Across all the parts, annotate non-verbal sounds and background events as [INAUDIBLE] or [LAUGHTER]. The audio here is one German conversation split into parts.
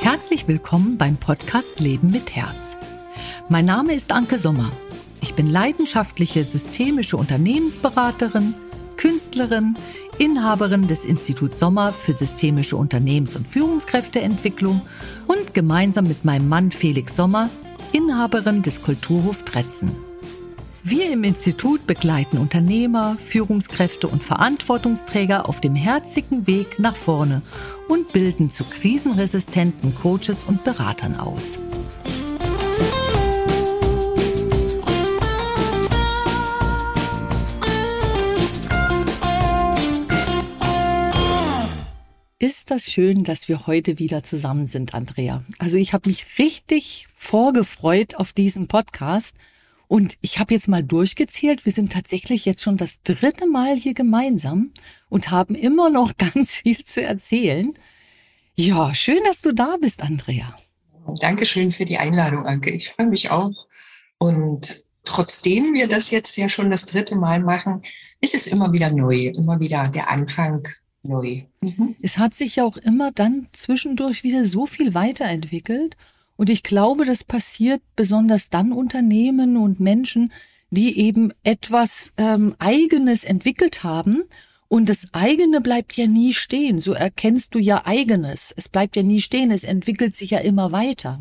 Herzlich willkommen beim Podcast Leben mit Herz. Mein Name ist Anke Sommer. Ich bin leidenschaftliche systemische Unternehmensberaterin, Künstlerin, Inhaberin des Instituts Sommer für systemische Unternehmens- und Führungskräfteentwicklung und gemeinsam mit meinem Mann Felix Sommer Inhaberin des Kulturhof Dretzen. Wir im Institut begleiten Unternehmer, Führungskräfte und Verantwortungsträger auf dem herzigen Weg nach vorne und bilden zu krisenresistenten Coaches und Beratern aus. Ist das schön, dass wir heute wieder zusammen sind, Andrea. Also ich habe mich richtig vorgefreut auf diesen Podcast und ich habe jetzt mal durchgezählt, wir sind tatsächlich jetzt schon das dritte Mal hier gemeinsam und haben immer noch [LAUGHS] ganz viel zu erzählen. Ja, schön, dass du da bist, Andrea. Dankeschön für die Einladung, Anke. Ich freue mich auch. Und trotzdem wir das jetzt ja schon das dritte Mal machen, ist es immer wieder neu, immer wieder der Anfang neu. Mhm. Es hat sich ja auch immer dann zwischendurch wieder so viel weiterentwickelt. Und ich glaube, das passiert besonders dann Unternehmen und Menschen, die eben etwas ähm, Eigenes entwickelt haben. Und das eigene bleibt ja nie stehen. So erkennst du ja eigenes. Es bleibt ja nie stehen. Es entwickelt sich ja immer weiter.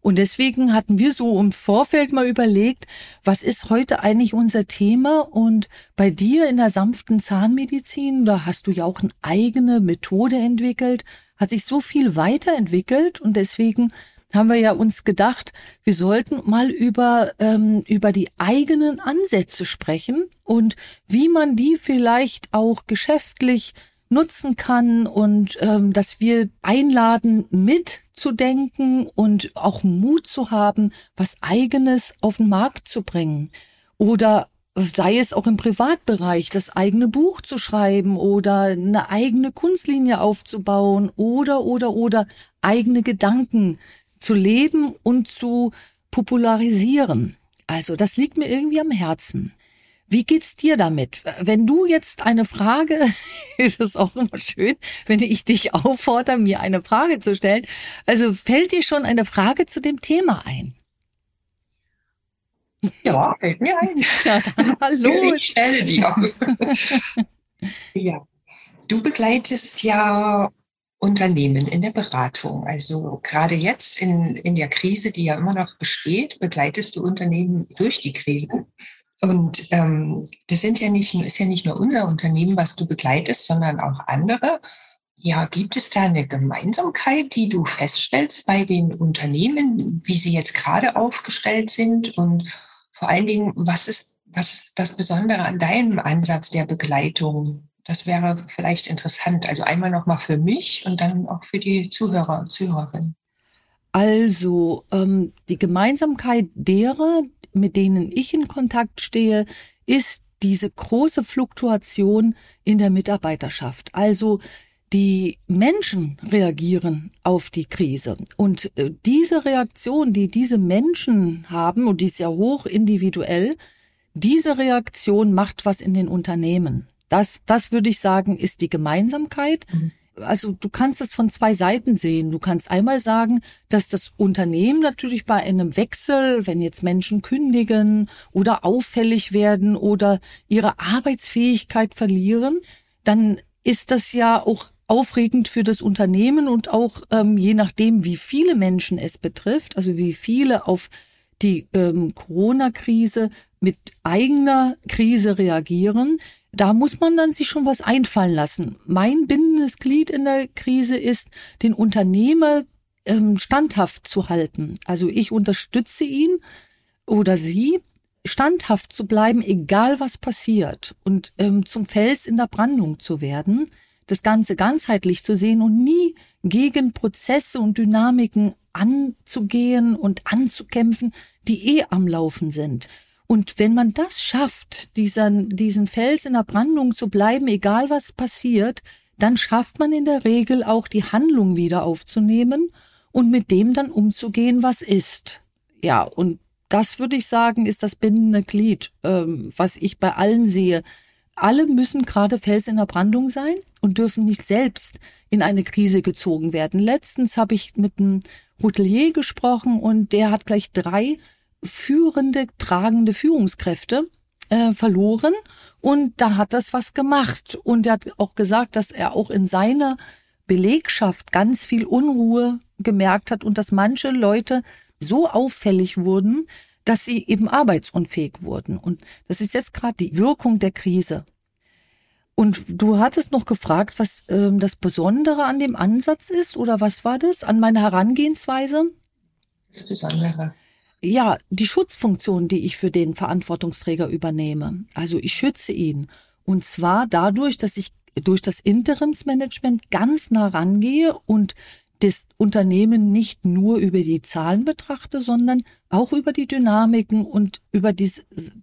Und deswegen hatten wir so im Vorfeld mal überlegt, was ist heute eigentlich unser Thema? Und bei dir in der sanften Zahnmedizin, da hast du ja auch eine eigene Methode entwickelt, hat sich so viel weiterentwickelt und deswegen haben wir ja uns gedacht, wir sollten mal über, ähm, über die eigenen Ansätze sprechen und wie man die vielleicht auch geschäftlich nutzen kann und ähm, dass wir einladen, mitzudenken und auch Mut zu haben, was eigenes auf den Markt zu bringen. Oder sei es auch im Privatbereich, das eigene Buch zu schreiben oder eine eigene Kunstlinie aufzubauen oder, oder, oder eigene Gedanken zu leben und zu popularisieren. Also das liegt mir irgendwie am Herzen. Wie geht's dir damit? Wenn du jetzt eine Frage, [LAUGHS] ist es auch immer schön, wenn ich dich auffordere, mir eine Frage zu stellen. Also fällt dir schon eine Frage zu dem Thema ein? Ja, fällt mir ein. [LAUGHS] Ja, dann mal los. Ich stelle die auch. [LAUGHS] ja. Du begleitest ja Unternehmen in der Beratung. Also gerade jetzt in, in der Krise, die ja immer noch besteht, begleitest du Unternehmen durch die Krise. Und ähm, das sind ja nicht, ist ja nicht nur unser Unternehmen, was du begleitest, sondern auch andere. Ja, gibt es da eine Gemeinsamkeit, die du feststellst bei den Unternehmen, wie sie jetzt gerade aufgestellt sind? Und vor allen Dingen, was ist, was ist das Besondere an deinem Ansatz der Begleitung? Das wäre vielleicht interessant. Also einmal nochmal für mich und dann auch für die Zuhörer und Zuhörerinnen. Also ähm, die Gemeinsamkeit derer, mit denen ich in Kontakt stehe, ist diese große Fluktuation in der Mitarbeiterschaft. Also die Menschen reagieren auf die Krise. Und äh, diese Reaktion, die diese Menschen haben, und die ist ja hoch individuell, diese Reaktion macht was in den Unternehmen. Das, das würde ich sagen, ist die Gemeinsamkeit. Mhm also du kannst es von zwei Seiten sehen. Du kannst einmal sagen, dass das Unternehmen natürlich bei einem Wechsel, wenn jetzt Menschen kündigen oder auffällig werden oder ihre Arbeitsfähigkeit verlieren, dann ist das ja auch aufregend für das Unternehmen und auch ähm, je nachdem, wie viele Menschen es betrifft, also wie viele auf die ähm, Corona-Krise mit eigener Krise reagieren, da muss man dann sich schon was einfallen lassen. Mein bindendes Glied in der Krise ist, den Unternehmer ähm, standhaft zu halten. Also ich unterstütze ihn oder sie, standhaft zu bleiben, egal was passiert und ähm, zum Fels in der Brandung zu werden, das Ganze ganzheitlich zu sehen und nie gegen Prozesse und Dynamiken anzugehen und anzukämpfen, die eh am Laufen sind. Und wenn man das schafft, diesen, diesen Fels in der Brandung zu bleiben, egal was passiert, dann schafft man in der Regel auch die Handlung wieder aufzunehmen und mit dem dann umzugehen, was ist. Ja, und das würde ich sagen, ist das bindende Glied, ähm, was ich bei allen sehe. alle müssen gerade Fels in der Brandung sein und dürfen nicht selbst in eine Krise gezogen werden. Letztens habe ich mit einem Hotelier gesprochen und der hat gleich drei führende, tragende Führungskräfte äh, verloren und da hat das was gemacht und er hat auch gesagt, dass er auch in seiner Belegschaft ganz viel Unruhe gemerkt hat und dass manche Leute so auffällig wurden, dass sie eben arbeitsunfähig wurden. Und das ist jetzt gerade die Wirkung der Krise. Und du hattest noch gefragt, was ähm, das Besondere an dem Ansatz ist, oder was war das an meiner Herangehensweise? Das Besondere. Ja, die Schutzfunktion, die ich für den Verantwortungsträger übernehme. Also ich schütze ihn. Und zwar dadurch, dass ich durch das Interimsmanagement ganz nah rangehe und das Unternehmen nicht nur über die Zahlen betrachte, sondern auch über die Dynamiken und über die,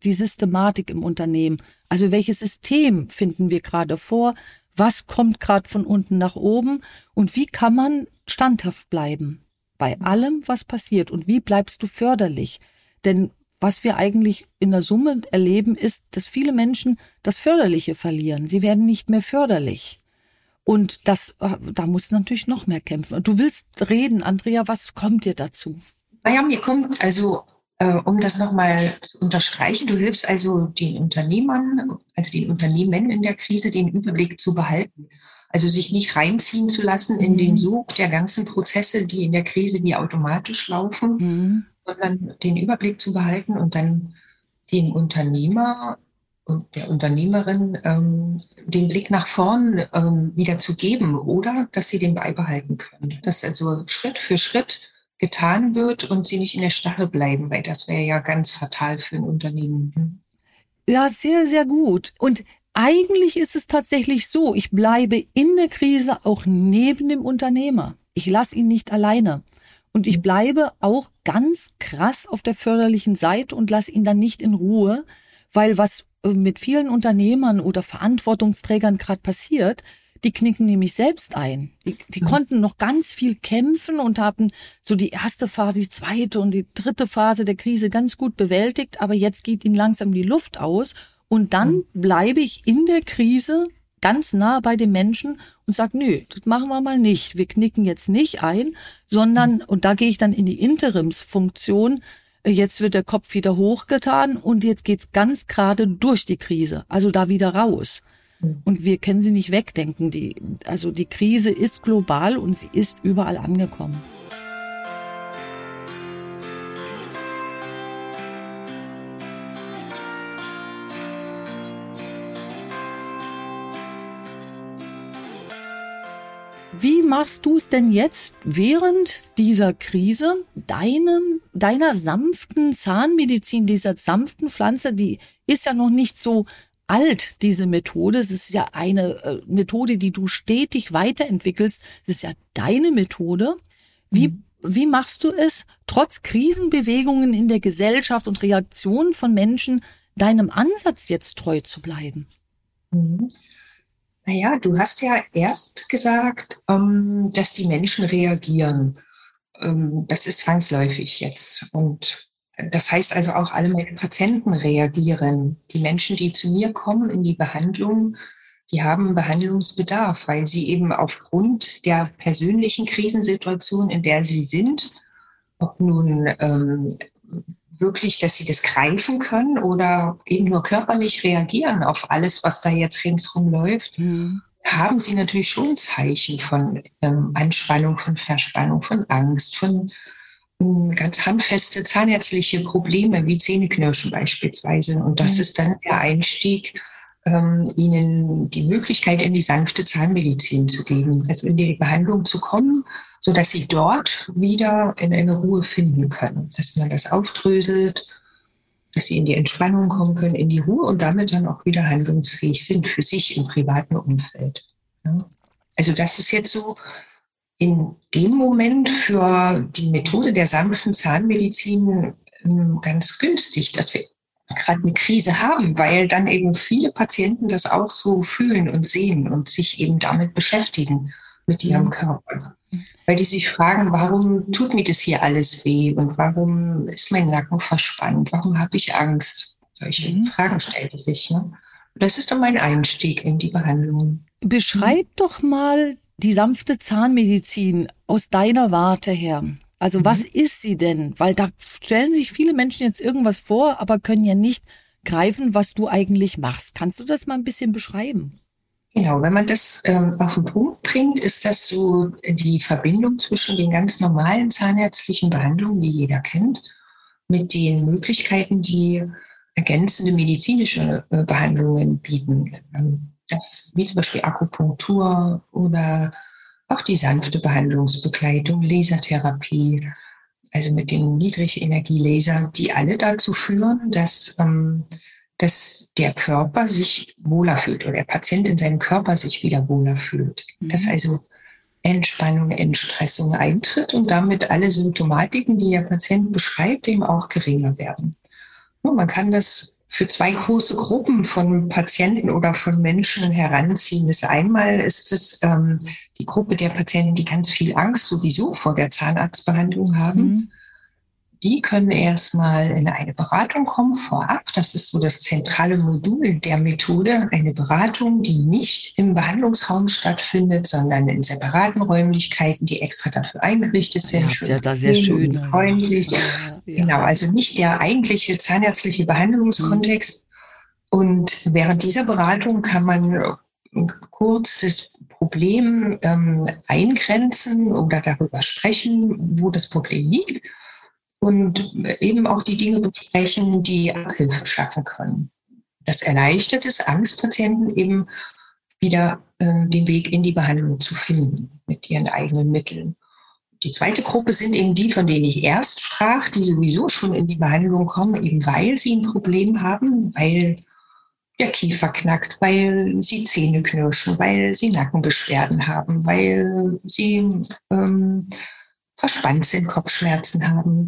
die Systematik im Unternehmen. Also welches System finden wir gerade vor? Was kommt gerade von unten nach oben? Und wie kann man standhaft bleiben bei allem, was passiert? Und wie bleibst du förderlich? Denn was wir eigentlich in der Summe erleben, ist, dass viele Menschen das Förderliche verlieren. Sie werden nicht mehr förderlich. Und das, äh, da muss natürlich noch mehr kämpfen. Und du willst reden, Andrea, was kommt dir dazu? Naja, mir kommt also, äh, um das nochmal zu unterstreichen, du hilfst also den Unternehmern, also den Unternehmen in der Krise, den Überblick zu behalten. Also sich nicht reinziehen zu lassen in mhm. den Sog der ganzen Prozesse, die in der Krise wie automatisch laufen, mhm. sondern den Überblick zu behalten und dann den Unternehmer und der Unternehmerin ähm, den Blick nach vorn ähm, wieder zu geben oder dass sie den beibehalten können. Dass also Schritt für Schritt getan wird und sie nicht in der Starre bleiben, weil das wäre ja ganz fatal für ein Unternehmen. Ja, sehr, sehr gut. Und eigentlich ist es tatsächlich so, ich bleibe in der Krise auch neben dem Unternehmer. Ich lasse ihn nicht alleine. Und ich bleibe auch ganz krass auf der förderlichen Seite und lasse ihn dann nicht in Ruhe, weil was mit vielen Unternehmern oder Verantwortungsträgern gerade passiert, die knicken nämlich selbst ein. Die, die mhm. konnten noch ganz viel kämpfen und haben so die erste Phase, die zweite und die dritte Phase der Krise ganz gut bewältigt, aber jetzt geht ihnen langsam die Luft aus und dann mhm. bleibe ich in der Krise ganz nah bei den Menschen und sage, nö, das machen wir mal nicht. Wir knicken jetzt nicht ein, sondern, mhm. und da gehe ich dann in die Interimsfunktion, Jetzt wird der Kopf wieder hochgetan und jetzt geht's ganz gerade durch die Krise, also da wieder raus. Mhm. Und wir können sie nicht wegdenken. Die, also die Krise ist global und sie ist überall angekommen. Machst du es denn jetzt während dieser Krise, deinem, deiner sanften Zahnmedizin, dieser sanften Pflanze, die ist ja noch nicht so alt, diese Methode. Es ist ja eine äh, Methode, die du stetig weiterentwickelst. Es ist ja deine Methode. Wie, mhm. wie machst du es, trotz Krisenbewegungen in der Gesellschaft und Reaktionen von Menschen, deinem Ansatz jetzt treu zu bleiben? Mhm. Naja, du hast ja erst gesagt, ähm, dass die Menschen reagieren. Ähm, das ist zwangsläufig jetzt. Und das heißt also auch, alle meine Patienten reagieren. Die Menschen, die zu mir kommen in die Behandlung, die haben Behandlungsbedarf, weil sie eben aufgrund der persönlichen Krisensituation, in der sie sind, ob nun ähm, wirklich, dass sie das greifen können oder eben nur körperlich reagieren auf alles, was da jetzt ringsherum läuft, mhm. haben sie natürlich schon Zeichen von ähm, Anspannung, von Verspannung, von Angst, von ähm, ganz handfeste zahnärztliche Probleme wie Zähneknirschen beispielsweise. Und das mhm. ist dann der Einstieg ähm, ihnen die Möglichkeit, in die sanfte Zahnmedizin zu geben, also in die Behandlung zu kommen, so dass sie dort wieder in eine Ruhe finden können, dass man das aufdröselt, dass sie in die Entspannung kommen können, in die Ruhe und damit dann auch wieder handlungsfähig sind für sich im privaten Umfeld. Ja. Also das ist jetzt so in dem Moment für die Methode der sanften Zahnmedizin ähm, ganz günstig, dass wir gerade eine Krise haben, weil dann eben viele Patienten das auch so fühlen und sehen und sich eben damit beschäftigen mit ihrem Körper. Weil die sich fragen, warum tut mir das hier alles weh und warum ist mein Nacken verspannt, warum habe ich Angst? Solche mhm. Fragen stellen die sich. Ne? Das ist dann mein Einstieg in die Behandlung. Beschreib doch mal die sanfte Zahnmedizin aus deiner Warte her. Also mhm. was ist sie denn? Weil da stellen sich viele Menschen jetzt irgendwas vor, aber können ja nicht greifen, was du eigentlich machst. Kannst du das mal ein bisschen beschreiben? Genau, wenn man das ähm, auf den Punkt bringt, ist das so die Verbindung zwischen den ganz normalen zahnärztlichen Behandlungen, die jeder kennt, mit den Möglichkeiten, die ergänzende medizinische äh, Behandlungen bieten. Ähm, das, wie zum Beispiel Akupunktur oder auch die sanfte Behandlungsbegleitung, Lasertherapie, also mit den Niedrigenergielasern, die alle dazu führen, dass, ähm, dass der Körper sich wohler fühlt oder der Patient in seinem Körper sich wieder wohler fühlt. Mhm. Dass also Entspannung, Entstressung eintritt und damit alle Symptomatiken, die der Patient beschreibt, eben auch geringer werden. Man kann das für zwei große Gruppen von Patienten oder von Menschen heranziehen. Das einmal ist es ähm, die Gruppe der Patienten, die ganz viel Angst sowieso vor der Zahnarztbehandlung haben. Mhm die können erstmal in eine Beratung kommen vorab. Das ist so das zentrale Modul der Methode. Eine Beratung, die nicht im Behandlungsraum stattfindet, sondern in separaten Räumlichkeiten, die extra dafür eingerichtet sind. Ja, schön ja da sehr schön. Freundlich. Ja, ja. Genau, also nicht der eigentliche zahnärztliche Behandlungskontext. Mhm. Und während dieser Beratung kann man kurz das Problem ähm, eingrenzen oder darüber sprechen, wo das Problem liegt und eben auch die Dinge besprechen, die Abhilfe schaffen können. Das erleichtert es Angstpatienten eben wieder äh, den Weg in die Behandlung zu finden mit ihren eigenen Mitteln. Die zweite Gruppe sind eben die, von denen ich erst sprach, die sowieso schon in die Behandlung kommen, eben weil sie ein Problem haben, weil der Kiefer knackt, weil sie Zähne knirschen, weil sie Nackenbeschwerden haben, weil sie ähm, verspannt sind, Kopfschmerzen haben.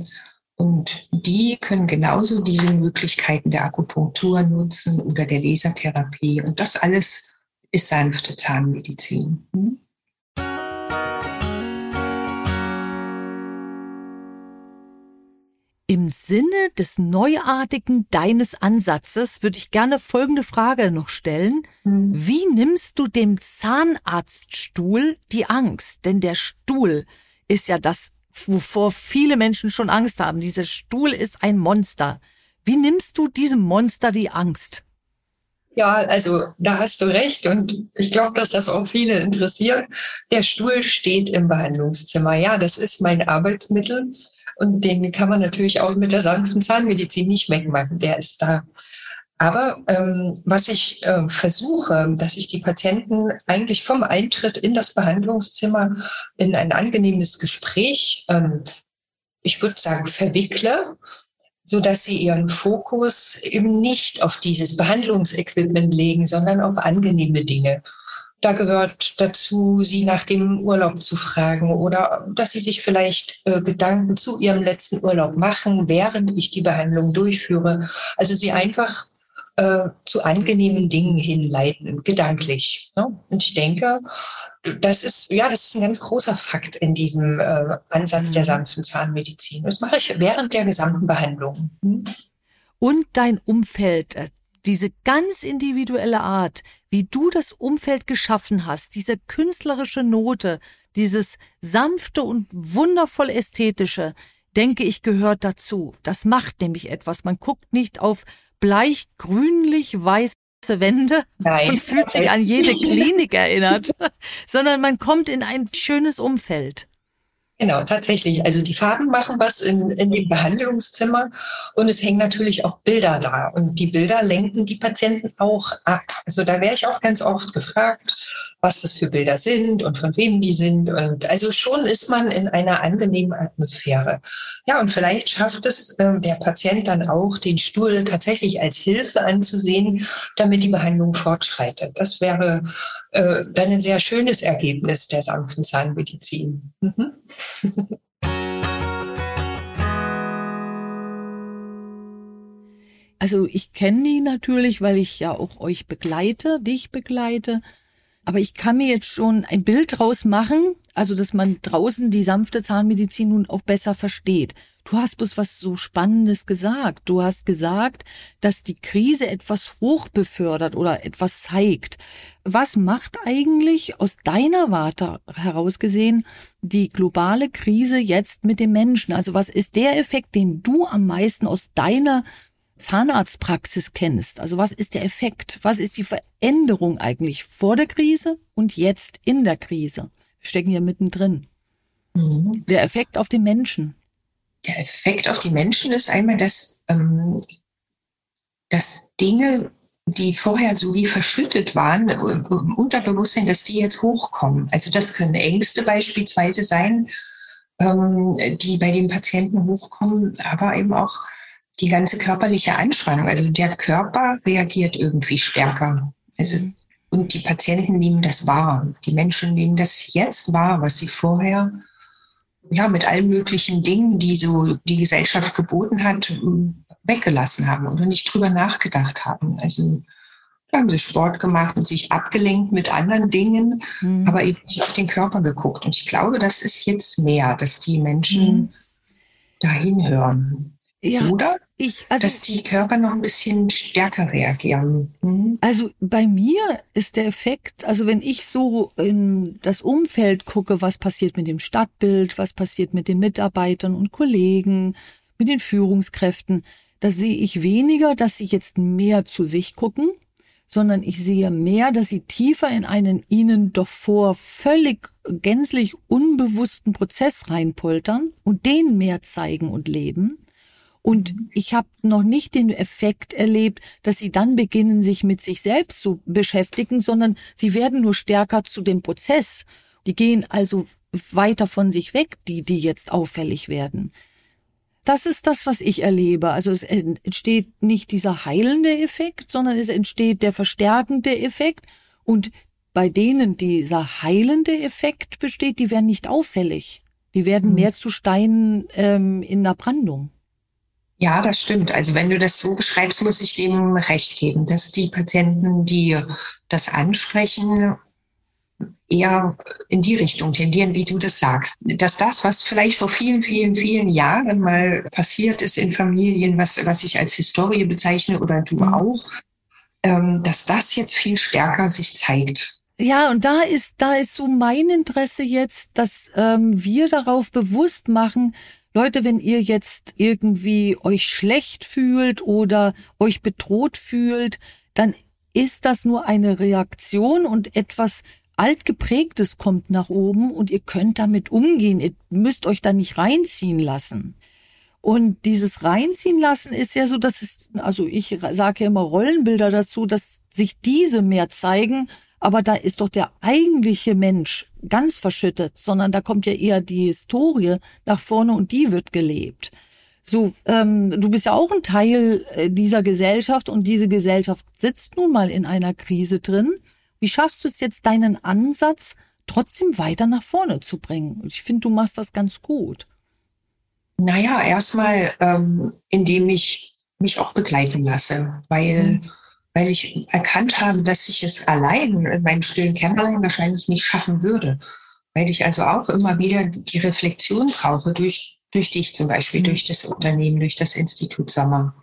Und die können genauso diese Möglichkeiten der Akupunktur nutzen oder der Lasertherapie. Und das alles ist sanfte Zahnmedizin. Hm? Im Sinne des Neuartigen deines Ansatzes würde ich gerne folgende Frage noch stellen. Hm. Wie nimmst du dem Zahnarztstuhl die Angst? Denn der Stuhl ist ja das wovor viele Menschen schon Angst haben. Dieser Stuhl ist ein Monster. Wie nimmst du diesem Monster die Angst? Ja, also da hast du recht und ich glaube, dass das auch viele interessiert. Der Stuhl steht im Behandlungszimmer. Ja, das ist mein Arbeitsmittel und den kann man natürlich auch mit der sanften Zahnmedizin nicht wegmachen. Der ist da. Aber ähm, was ich äh, versuche, dass ich die Patienten eigentlich vom Eintritt in das Behandlungszimmer in ein angenehmes Gespräch, ähm, ich würde sagen, verwickle, so dass sie ihren Fokus eben nicht auf dieses Behandlungsequipment legen, sondern auf angenehme Dinge. Da gehört dazu, sie nach dem Urlaub zu fragen oder dass sie sich vielleicht äh, Gedanken zu ihrem letzten Urlaub machen, während ich die Behandlung durchführe. Also sie einfach äh, zu angenehmen Dingen hinleiten, gedanklich. Ne? Und ich denke, das ist, ja, das ist ein ganz großer Fakt in diesem äh, Ansatz der mhm. sanften Zahnmedizin. Das mache ich während der gesamten Behandlung. Hm? Und dein Umfeld, äh, diese ganz individuelle Art, wie du das Umfeld geschaffen hast, diese künstlerische Note, dieses sanfte und wundervoll ästhetische, denke ich, gehört dazu. Das macht nämlich etwas. Man guckt nicht auf bleich grünlich weiße Wände Nein. und fühlt sich an jede [LAUGHS] Klinik erinnert, sondern man kommt in ein schönes Umfeld. Genau, tatsächlich. Also die Farben machen was in, in dem Behandlungszimmer und es hängen natürlich auch Bilder da. Und die Bilder lenken die Patienten auch ab. Also da wäre ich auch ganz oft gefragt, was das für Bilder sind und von wem die sind. Und also schon ist man in einer angenehmen Atmosphäre. Ja, und vielleicht schafft es äh, der Patient dann auch, den Stuhl tatsächlich als Hilfe anzusehen, damit die Behandlung fortschreitet. Das wäre äh, dann ein sehr schönes Ergebnis der sanften Zahnmedizin. Mhm. [LAUGHS] Also ich kenne die natürlich, weil ich ja auch euch begleite, dich begleite. Aber ich kann mir jetzt schon ein Bild draus machen, also dass man draußen die sanfte Zahnmedizin nun auch besser versteht. Du hast bloß was so Spannendes gesagt. Du hast gesagt, dass die Krise etwas hochbefördert oder etwas zeigt. Was macht eigentlich aus deiner Warte heraus gesehen die globale Krise jetzt mit dem Menschen? Also was ist der Effekt, den du am meisten aus deiner Zahnarztpraxis kennst. Also was ist der Effekt? Was ist die Veränderung eigentlich vor der Krise und jetzt in der Krise? Wir stecken ja mittendrin. Mhm. Der Effekt auf den Menschen. Der Effekt auf die Menschen ist einmal, dass, ähm, dass Dinge, die vorher so wie verschüttet waren, im Unterbewusstsein, dass die jetzt hochkommen. Also das können Ängste beispielsweise sein, ähm, die bei den Patienten hochkommen, aber eben auch die ganze körperliche Anspannung. Also der Körper reagiert irgendwie stärker. Also, mhm. und die Patienten nehmen das wahr. Die Menschen nehmen das jetzt wahr, was sie vorher ja mit allen möglichen Dingen, die so die Gesellschaft geboten hat, weggelassen haben oder nicht drüber nachgedacht haben. Also da haben sie Sport gemacht und sich abgelenkt mit anderen Dingen, mhm. aber eben nicht auf den Körper geguckt. Und ich glaube, das ist jetzt mehr, dass die Menschen mhm. dahin hören. Ja, Oder? Ich, also, dass die Körper noch ein bisschen stärker reagieren. Mhm. Also bei mir ist der Effekt, also wenn ich so in das Umfeld gucke, was passiert mit dem Stadtbild, was passiert mit den Mitarbeitern und Kollegen, mit den Führungskräften, da sehe ich weniger, dass sie jetzt mehr zu sich gucken, sondern ich sehe mehr, dass sie tiefer in einen ihnen doch vor völlig gänzlich unbewussten Prozess reinpoltern und den mehr zeigen und leben und ich habe noch nicht den Effekt erlebt, dass sie dann beginnen, sich mit sich selbst zu beschäftigen, sondern sie werden nur stärker zu dem Prozess. Die gehen also weiter von sich weg, die, die jetzt auffällig werden. Das ist das, was ich erlebe. Also es entsteht nicht dieser heilende Effekt, sondern es entsteht der verstärkende Effekt. Und bei denen dieser heilende Effekt besteht, die werden nicht auffällig. Die werden mhm. mehr zu Steinen ähm, in der Brandung. Ja, das stimmt. Also wenn du das so beschreibst, muss ich dem recht geben, dass die Patienten, die das ansprechen, eher in die Richtung tendieren, wie du das sagst. Dass das, was vielleicht vor vielen, vielen, vielen Jahren mal passiert ist in Familien, was, was ich als Historie bezeichne oder du mhm. auch, ähm, dass das jetzt viel stärker sich zeigt. Ja, und da ist, da ist so mein Interesse jetzt, dass ähm, wir darauf bewusst machen, Leute, wenn ihr jetzt irgendwie euch schlecht fühlt oder euch bedroht fühlt, dann ist das nur eine Reaktion und etwas altgeprägtes kommt nach oben und ihr könnt damit umgehen. Ihr müsst euch da nicht reinziehen lassen. Und dieses reinziehen lassen ist ja so, dass es, also ich sage ja immer Rollenbilder dazu, dass sich diese mehr zeigen aber da ist doch der eigentliche Mensch ganz verschüttet, sondern da kommt ja eher die Historie nach vorne und die wird gelebt. So, ähm, du bist ja auch ein Teil äh, dieser Gesellschaft und diese Gesellschaft sitzt nun mal in einer Krise drin. Wie schaffst du es jetzt, deinen Ansatz trotzdem weiter nach vorne zu bringen? Ich finde, du machst das ganz gut. Naja, erstmal, ähm, indem ich mich auch begleiten lasse, weil mhm weil ich erkannt habe, dass ich es allein in meinem stillen Kämmerlein wahrscheinlich nicht schaffen würde. Weil ich also auch immer wieder die Reflexion brauche, durch, durch dich zum Beispiel, mhm. durch das Unternehmen, durch das Institut Sommer.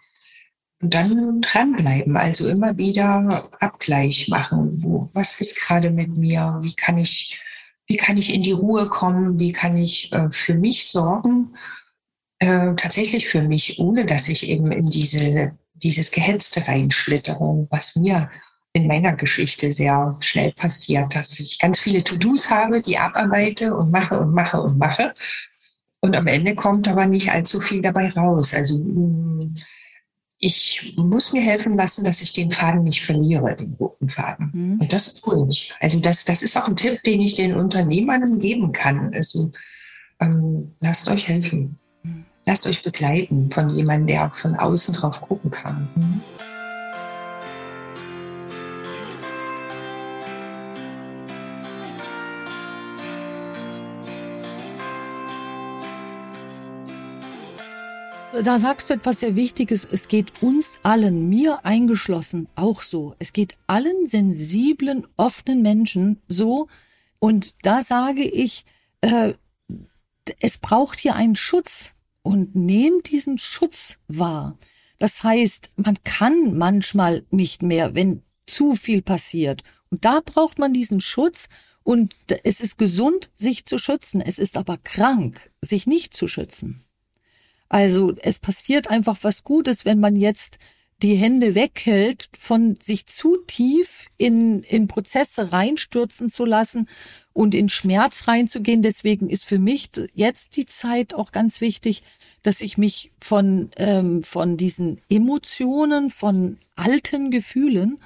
Und dann dranbleiben, also immer wieder Abgleich machen. Wo, was ist gerade mit mir? Wie kann ich, wie kann ich in die Ruhe kommen? Wie kann ich äh, für mich sorgen? Äh, tatsächlich für mich, ohne dass ich eben in diese dieses gehetzte Reinschlitterung, was mir in meiner Geschichte sehr schnell passiert, dass ich ganz viele To-Dos habe, die abarbeite und mache und mache und mache. Und am Ende kommt aber nicht allzu viel dabei raus. Also mm, ich muss mir helfen lassen, dass ich den Faden nicht verliere, den roten Faden. Mhm. Und das tue ich. Also das, das ist auch ein Tipp, den ich den Unternehmern geben kann. Also ähm, lasst euch helfen lasst euch begleiten von jemandem, der auch von außen drauf gucken kann. Da sagst du etwas sehr Wichtiges. Es geht uns allen, mir eingeschlossen, auch so. Es geht allen sensiblen, offenen Menschen so. Und da sage ich, äh, es braucht hier einen Schutz und nehmt diesen Schutz wahr. Das heißt, man kann manchmal nicht mehr, wenn zu viel passiert. Und da braucht man diesen Schutz und es ist gesund, sich zu schützen. Es ist aber krank, sich nicht zu schützen. Also es passiert einfach was Gutes, wenn man jetzt die Hände weghält, von sich zu tief in, in Prozesse reinstürzen zu lassen und in Schmerz reinzugehen. Deswegen ist für mich jetzt die Zeit auch ganz wichtig, dass ich mich von, ähm, von diesen Emotionen, von alten Gefühlen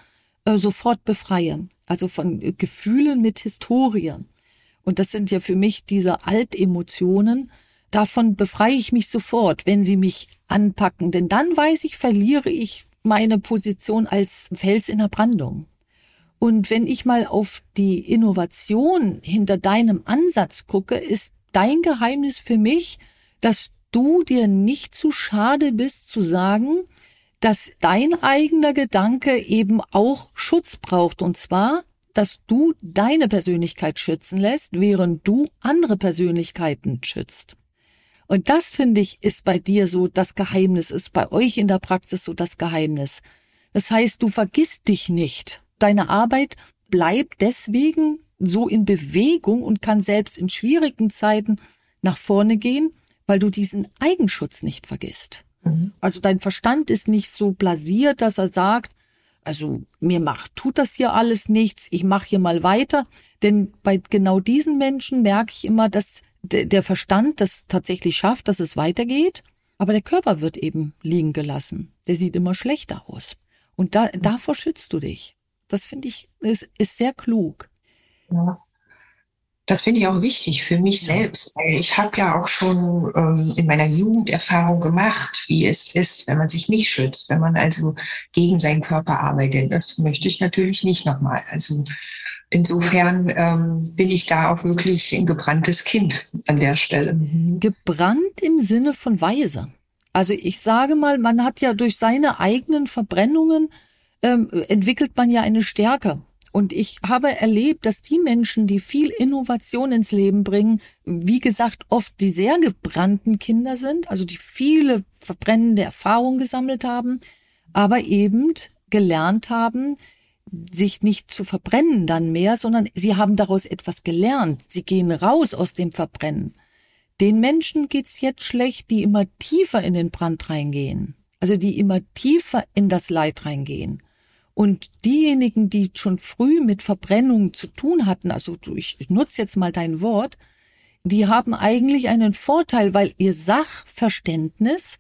äh, sofort befreie. Also von Gefühlen mit Historien. Und das sind ja für mich diese Altemotionen. Davon befreie ich mich sofort, wenn sie mich anpacken. Denn dann weiß ich, verliere ich meine Position als Fels in der Brandung. Und wenn ich mal auf die Innovation hinter deinem Ansatz gucke, ist dein Geheimnis für mich, dass du dir nicht zu schade bist zu sagen, dass dein eigener Gedanke eben auch Schutz braucht. Und zwar, dass du deine Persönlichkeit schützen lässt, während du andere Persönlichkeiten schützt. Und das finde ich ist bei dir so das Geheimnis, ist bei euch in der Praxis so das Geheimnis. Das heißt, du vergisst dich nicht. Deine Arbeit bleibt deswegen so in Bewegung und kann selbst in schwierigen Zeiten nach vorne gehen, weil du diesen Eigenschutz nicht vergisst. Mhm. Also dein Verstand ist nicht so blasiert, dass er sagt, also mir macht, tut das hier alles nichts, ich mache hier mal weiter. Denn bei genau diesen Menschen merke ich immer, dass der Verstand das tatsächlich schafft, dass es weitergeht, aber der Körper wird eben liegen gelassen. Der sieht immer schlechter aus. Und da, davor schützt du dich. Das finde ich, ist, ist sehr klug. Ja. Das finde ich auch wichtig für mich selbst, weil ich habe ja auch schon ähm, in meiner Jugend Erfahrung gemacht, wie es ist, wenn man sich nicht schützt, wenn man also gegen seinen Körper arbeitet. Das möchte ich natürlich nicht nochmal. Also insofern ähm, bin ich da auch wirklich ein gebranntes Kind an der Stelle. Mhm. Gebrannt im Sinne von weise. Also ich sage mal, man hat ja durch seine eigenen Verbrennungen ähm, entwickelt man ja eine Stärke. Und ich habe erlebt, dass die Menschen, die viel Innovation ins Leben bringen, wie gesagt, oft die sehr gebrannten Kinder sind, also die viele verbrennende Erfahrungen gesammelt haben, aber eben gelernt haben, sich nicht zu verbrennen dann mehr, sondern sie haben daraus etwas gelernt. Sie gehen raus aus dem Verbrennen. Den Menschen geht's jetzt schlecht, die immer tiefer in den Brand reingehen. Also die immer tiefer in das Leid reingehen. Und diejenigen, die schon früh mit Verbrennung zu tun hatten, also ich nutze jetzt mal dein Wort, die haben eigentlich einen Vorteil, weil ihr Sachverständnis,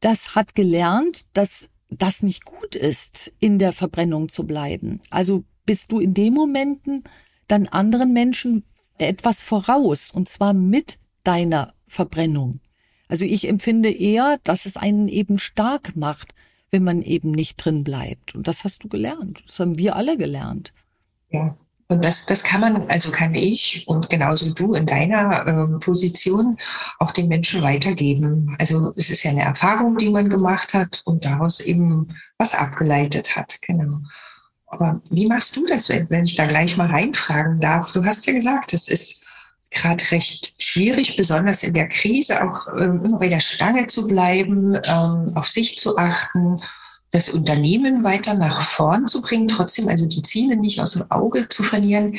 das hat gelernt, dass das nicht gut ist, in der Verbrennung zu bleiben. Also bist du in den Momenten dann anderen Menschen etwas voraus, und zwar mit deiner Verbrennung. Also ich empfinde eher, dass es einen eben stark macht, wenn man eben nicht drin bleibt. Und das hast du gelernt. Das haben wir alle gelernt. Ja, und das, das kann man, also kann ich und genauso du in deiner äh, Position auch den Menschen weitergeben. Also es ist ja eine Erfahrung, die man gemacht hat und daraus eben was abgeleitet hat. Genau. Aber wie machst du das, wenn, wenn ich da gleich mal reinfragen darf? Du hast ja gesagt, es ist gerade recht schwierig, besonders in der Krise, auch ähm, immer bei der Stange zu bleiben, ähm, auf sich zu achten das Unternehmen weiter nach vorn zu bringen, trotzdem also die Ziele nicht aus dem Auge zu verlieren.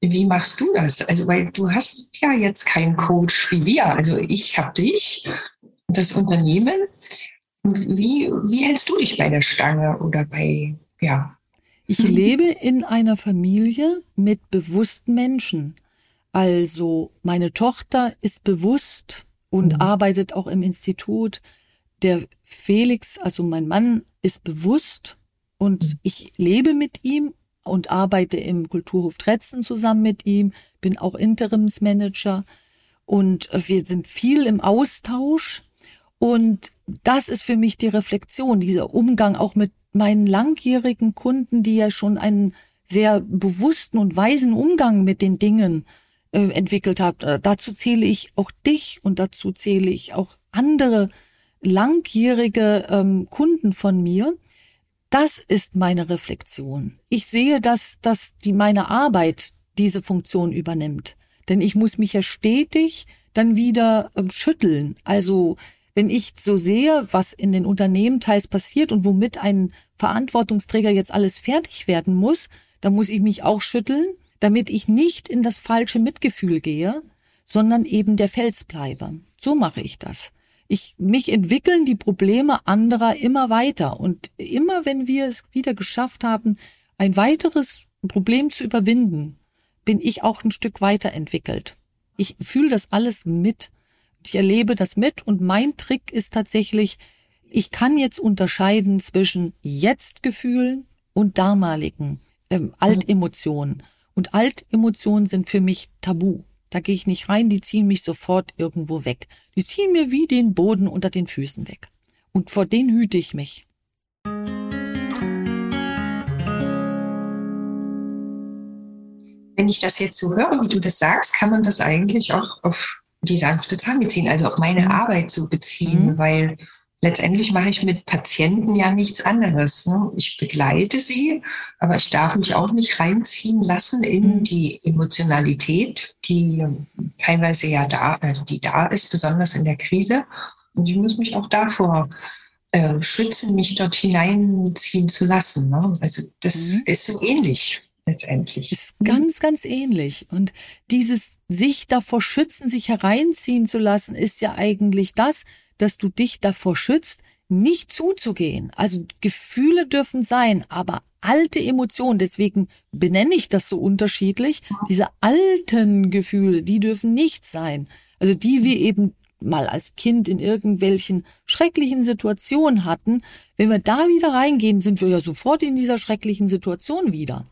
Wie machst du das? Also, weil du hast ja jetzt keinen Coach wie wir. Also ich habe dich, das Unternehmen. Wie, wie hältst du dich bei der Stange oder bei, ja? Ich lebe in einer Familie mit bewussten Menschen. Also meine Tochter ist bewusst und mhm. arbeitet auch im Institut. Der Felix, also mein Mann, ist bewusst und mhm. ich lebe mit ihm und arbeite im Kulturhof Tretzen zusammen mit ihm, bin auch Interimsmanager und wir sind viel im Austausch und das ist für mich die Reflexion, dieser Umgang auch mit meinen langjährigen Kunden, die ja schon einen sehr bewussten und weisen Umgang mit den Dingen äh, entwickelt haben. Dazu zähle ich auch dich und dazu zähle ich auch andere langjährige ähm, Kunden von mir, das ist meine Reflexion. Ich sehe, dass, dass die meine Arbeit diese Funktion übernimmt. Denn ich muss mich ja stetig dann wieder ähm, schütteln. Also wenn ich so sehe, was in den Unternehmen teils passiert und womit ein Verantwortungsträger jetzt alles fertig werden muss, dann muss ich mich auch schütteln, damit ich nicht in das falsche Mitgefühl gehe, sondern eben der Fels bleibe. So mache ich das. Ich, mich entwickeln die Probleme anderer immer weiter. Und immer wenn wir es wieder geschafft haben, ein weiteres Problem zu überwinden, bin ich auch ein Stück weiterentwickelt. Ich fühle das alles mit. Ich erlebe das mit und mein Trick ist tatsächlich, ich kann jetzt unterscheiden zwischen Jetzt-Gefühlen und damaligen ähm, Altemotionen. Und Altemotionen sind für mich tabu. Da gehe ich nicht rein, die ziehen mich sofort irgendwo weg. Die ziehen mir wie den Boden unter den Füßen weg. Und vor denen hüte ich mich. Wenn ich das jetzt so höre, wie du das sagst, kann man das eigentlich auch auf die sanfte Zahl beziehen, also auf meine mhm. Arbeit zu beziehen, mhm. weil letztendlich mache ich mit Patienten ja nichts anderes. Ne? Ich begleite sie, aber ich darf mich auch nicht reinziehen lassen in mhm. die Emotionalität, die teilweise ja da, also die da ist, besonders in der Krise. Und ich muss mich auch davor äh, schützen, mich dort hineinziehen zu lassen. Ne? Also das mhm. ist so ähnlich letztendlich. Ist ganz, ganz ähnlich. Und dieses sich davor schützen, sich hereinziehen zu lassen, ist ja eigentlich das, dass du dich davor schützt, nicht zuzugehen. Also Gefühle dürfen sein, aber alte Emotionen, deswegen benenne ich das so unterschiedlich, diese alten Gefühle, die dürfen nicht sein. Also die wir eben mal als Kind in irgendwelchen schrecklichen Situationen hatten, wenn wir da wieder reingehen, sind wir ja sofort in dieser schrecklichen Situation wieder.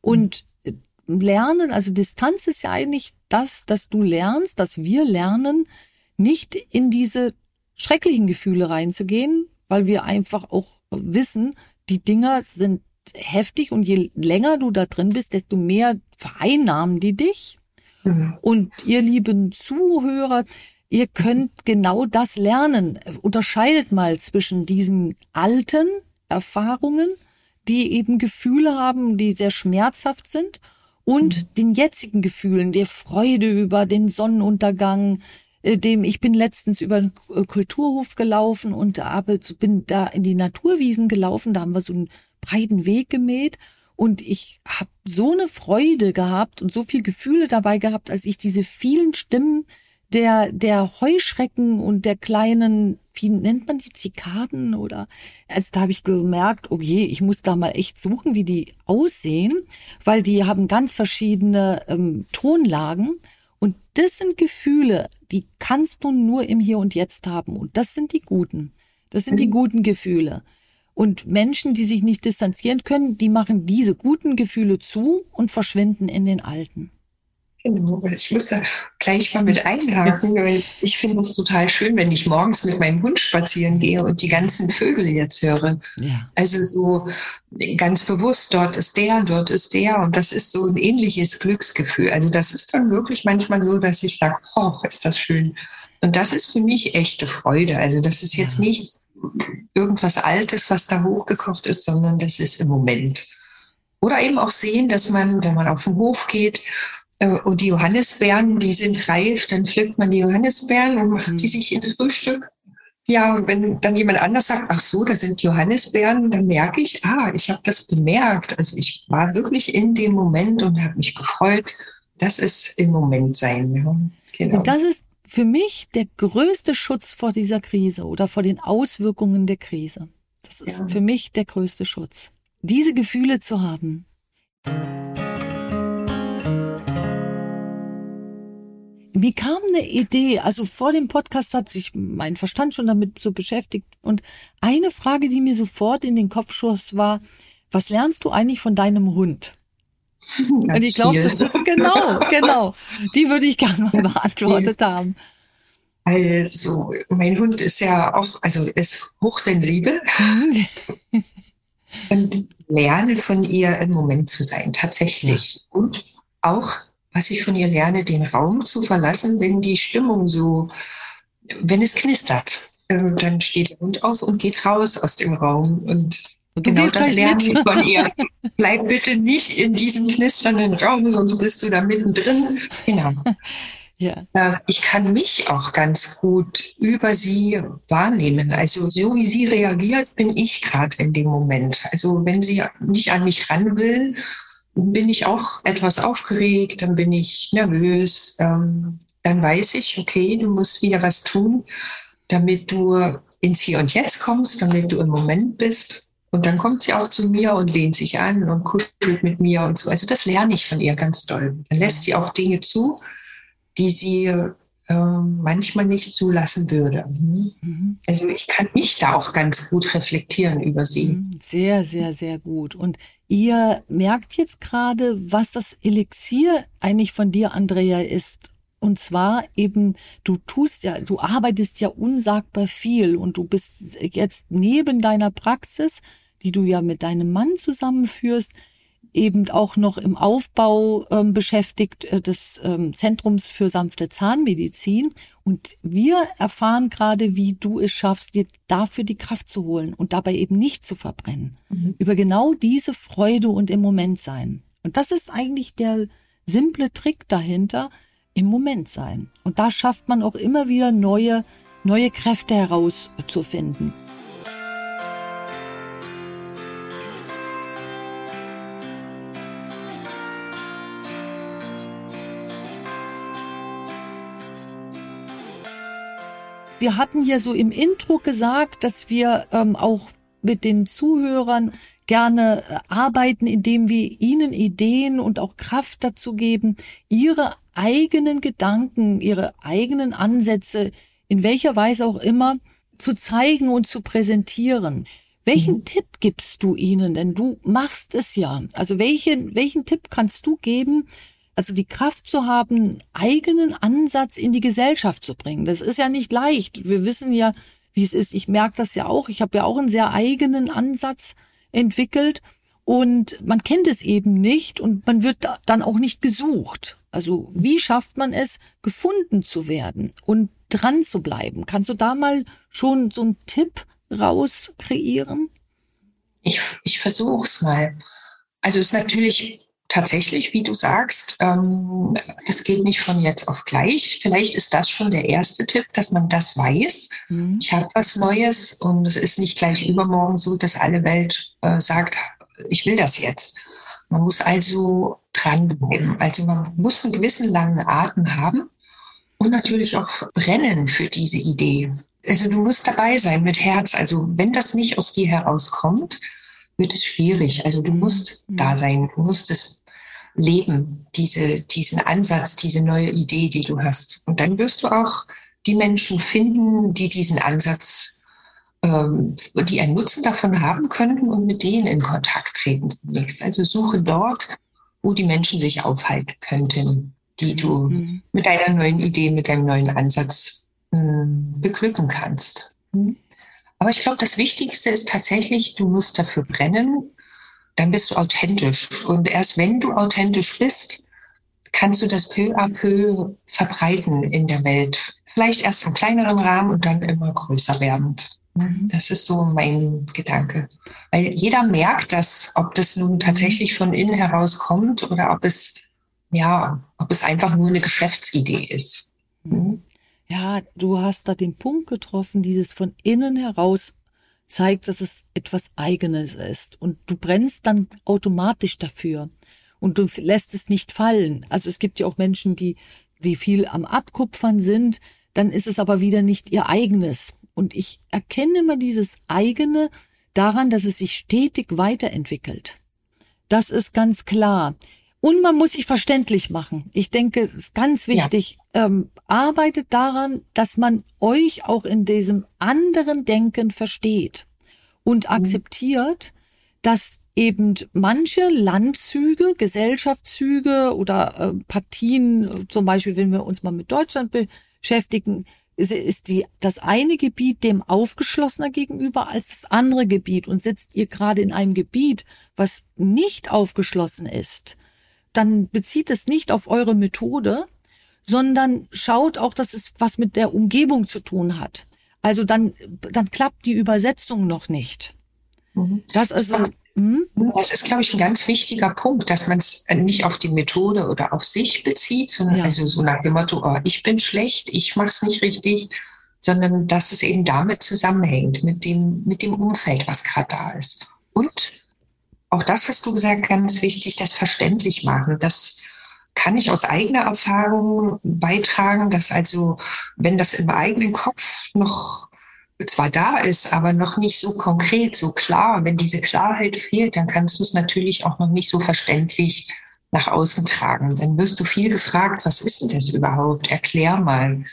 Und äh, Lernen, also Distanz ist ja eigentlich das, dass du lernst, dass wir lernen, nicht in diese schrecklichen Gefühle reinzugehen, weil wir einfach auch wissen, die Dinger sind heftig und je länger du da drin bist, desto mehr vereinnahmen die dich. Mhm. Und ihr lieben Zuhörer, ihr könnt genau das lernen. Unterscheidet mal zwischen diesen alten Erfahrungen die eben Gefühle haben, die sehr schmerzhaft sind und den jetzigen Gefühlen, der Freude über den Sonnenuntergang, äh, dem ich bin letztens über den Kulturhof gelaufen und habe, bin da in die Naturwiesen gelaufen, da haben wir so einen breiten Weg gemäht. Und ich habe so eine Freude gehabt und so viel Gefühle dabei gehabt, als ich diese vielen Stimmen der, der Heuschrecken und der kleinen, wie nennt man die, Zikaden oder, also da habe ich gemerkt, oh je, ich muss da mal echt suchen, wie die aussehen, weil die haben ganz verschiedene ähm, Tonlagen und das sind Gefühle, die kannst du nur im Hier und Jetzt haben und das sind die guten. Das sind die mhm. guten Gefühle. Und Menschen, die sich nicht distanzieren können, die machen diese guten Gefühle zu und verschwinden in den alten. Genau, ich muss da gleich mal mit einhaken, weil ich finde es total schön, wenn ich morgens mit meinem Hund spazieren gehe und die ganzen Vögel jetzt höre. Ja. Also so ganz bewusst, dort ist der, dort ist der und das ist so ein ähnliches Glücksgefühl. Also das ist dann wirklich manchmal so, dass ich sage, oh, ist das schön. Und das ist für mich echte Freude. Also das ist jetzt ja. nicht irgendwas Altes, was da hochgekocht ist, sondern das ist im Moment. Oder eben auch sehen, dass man, wenn man auf den Hof geht und die Johannisbeeren, die sind reif, dann pflückt man die Johannisbeeren und macht die mhm. sich ins Frühstück. Ja, und wenn dann jemand anders sagt, ach so, da sind Johannisbeeren, dann merke ich, ah, ich habe das bemerkt. Also ich war wirklich in dem Moment und habe mich gefreut. Das ist im Moment sein. Ja. Genau. Und das ist für mich der größte Schutz vor dieser Krise oder vor den Auswirkungen der Krise. Das ist ja. für mich der größte Schutz. Diese Gefühle zu haben. Mir kam eine Idee, also vor dem Podcast hat sich mein Verstand schon damit so beschäftigt und eine Frage, die mir sofort in den Kopf schoss, war, was lernst du eigentlich von deinem Hund? [LAUGHS] Ganz und ich glaube, das ist genau, genau. Die würde ich gerne mal beantwortet haben. Also, mein Hund ist ja auch, also ist hochsensibel. [LAUGHS] und lerne von ihr im Moment zu sein, tatsächlich. Ja. Und auch was ich von ihr lerne, den Raum zu verlassen, wenn die Stimmung so, wenn es knistert. äh, dann steht der Hund auf und geht raus aus dem Raum. Und, und genau das lernen mit. von ihr. [LAUGHS] Bleib bitte nicht in diesem knisternden Raum, sonst bist du da mittendrin. Genau. Ja. Ich kann mich auch ganz gut über sie wahrnehmen. Also so wie sie reagiert, bin ich gerade in dem Moment. Also wenn sie nicht an mich ran will, bin ich auch etwas aufgeregt, dann bin ich nervös. Ähm, dann weiß ich, okay, du musst wieder was tun, damit du ins Hier und Jetzt kommst, damit du im Moment bist. Und dann kommt sie auch zu mir und lehnt sich an und kuschelt mit mir und so. Also das lerne ich von ihr ganz doll. Dann lässt sie auch Dinge zu, die sie manchmal nicht zulassen würde. Mhm. Also ich kann mich da auch ganz gut reflektieren über sie. Mhm. Sehr, sehr, sehr gut. Und ihr merkt jetzt gerade, was das Elixier eigentlich von dir, Andrea, ist. Und zwar eben, du tust ja, du arbeitest ja unsagbar viel und du bist jetzt neben deiner Praxis, die du ja mit deinem Mann zusammenführst, eben auch noch im Aufbau ähm, beschäftigt äh, des ähm, Zentrums für sanfte Zahnmedizin. Und wir erfahren gerade, wie du es schaffst, dir dafür die Kraft zu holen und dabei eben nicht zu verbrennen. Mhm. Über genau diese Freude und im Moment sein. Und das ist eigentlich der simple Trick dahinter, im Moment sein. Und da schafft man auch immer wieder neue, neue Kräfte herauszufinden. Wir hatten ja so im Intro gesagt, dass wir ähm, auch mit den Zuhörern gerne äh, arbeiten, indem wir ihnen Ideen und auch Kraft dazu geben, ihre eigenen Gedanken, ihre eigenen Ansätze, in welcher Weise auch immer, zu zeigen und zu präsentieren. Welchen mhm. Tipp gibst du ihnen? Denn du machst es ja. Also welchen, welchen Tipp kannst du geben, also die Kraft zu haben, eigenen Ansatz in die Gesellschaft zu bringen. Das ist ja nicht leicht. Wir wissen ja, wie es ist. Ich merke das ja auch. Ich habe ja auch einen sehr eigenen Ansatz entwickelt und man kennt es eben nicht und man wird dann auch nicht gesucht. Also wie schafft man es, gefunden zu werden und dran zu bleiben? Kannst du da mal schon so einen Tipp raus kreieren? Ich, ich versuche es mal. Also es ist natürlich tatsächlich, wie du sagst, ähm, es geht nicht von jetzt auf gleich. Vielleicht ist das schon der erste Tipp, dass man das weiß. Mhm. Ich habe was Neues und es ist nicht gleich übermorgen so, dass alle Welt äh, sagt, ich will das jetzt. Man muss also dranbleiben. Also man muss einen gewissen langen Atem haben und natürlich auch brennen für diese Idee. Also du musst dabei sein mit Herz. Also wenn das nicht aus dir herauskommt, wird es schwierig. Also du musst mhm. da sein, du musst es leben, diese, diesen Ansatz, diese neue Idee, die du hast. Und dann wirst du auch die Menschen finden, die diesen Ansatz, ähm, die einen Nutzen davon haben könnten und mit denen in Kontakt treten. Also suche dort, wo die Menschen sich aufhalten könnten, die du mhm. mit deiner neuen Idee, mit deinem neuen Ansatz äh, beglücken kannst. Mhm. Aber ich glaube, das Wichtigste ist tatsächlich, du musst dafür brennen dann bist du authentisch. Und erst wenn du authentisch bist, kannst du das peu à peu verbreiten in der Welt. Vielleicht erst im kleineren Rahmen und dann immer größer werdend. Mhm. Das ist so mein Gedanke. Weil jeder merkt das, ob das nun tatsächlich von innen heraus kommt oder ob es, ja, ob es einfach nur eine Geschäftsidee ist. Mhm. Ja, du hast da den Punkt getroffen, dieses von innen heraus zeigt, dass es etwas Eigenes ist. Und du brennst dann automatisch dafür. Und du lässt es nicht fallen. Also es gibt ja auch Menschen, die, die viel am Abkupfern sind. Dann ist es aber wieder nicht ihr eigenes. Und ich erkenne immer dieses eigene daran, dass es sich stetig weiterentwickelt. Das ist ganz klar. Und man muss sich verständlich machen. Ich denke, es ist ganz wichtig, ja. ähm, arbeitet daran, dass man euch auch in diesem anderen Denken versteht und mhm. akzeptiert, dass eben manche Landzüge, Gesellschaftszüge oder äh, Partien, zum Beispiel, wenn wir uns mal mit Deutschland beschäftigen, ist, ist die, das eine Gebiet dem aufgeschlossener gegenüber als das andere Gebiet und sitzt ihr gerade in einem Gebiet, was nicht aufgeschlossen ist, dann bezieht es nicht auf eure Methode, sondern schaut auch, dass es was mit der Umgebung zu tun hat. Also dann, dann klappt die Übersetzung noch nicht. Mhm. Das also. Hm? Das ist, glaube ich, ein ganz wichtiger Punkt, dass man es nicht auf die Methode oder auf sich bezieht, sondern ja. also so nach dem Motto, oh, ich bin schlecht, ich mache es nicht richtig, sondern dass es eben damit zusammenhängt, mit dem, mit dem Umfeld, was gerade da ist. Und auch das hast du gesagt, ganz wichtig, das verständlich machen. Das kann ich aus eigener Erfahrung beitragen, dass also, wenn das im eigenen Kopf noch zwar da ist, aber noch nicht so konkret, so klar, wenn diese Klarheit fehlt, dann kannst du es natürlich auch noch nicht so verständlich nach außen tragen. Dann wirst du viel gefragt, was ist denn das überhaupt? Erklär mal.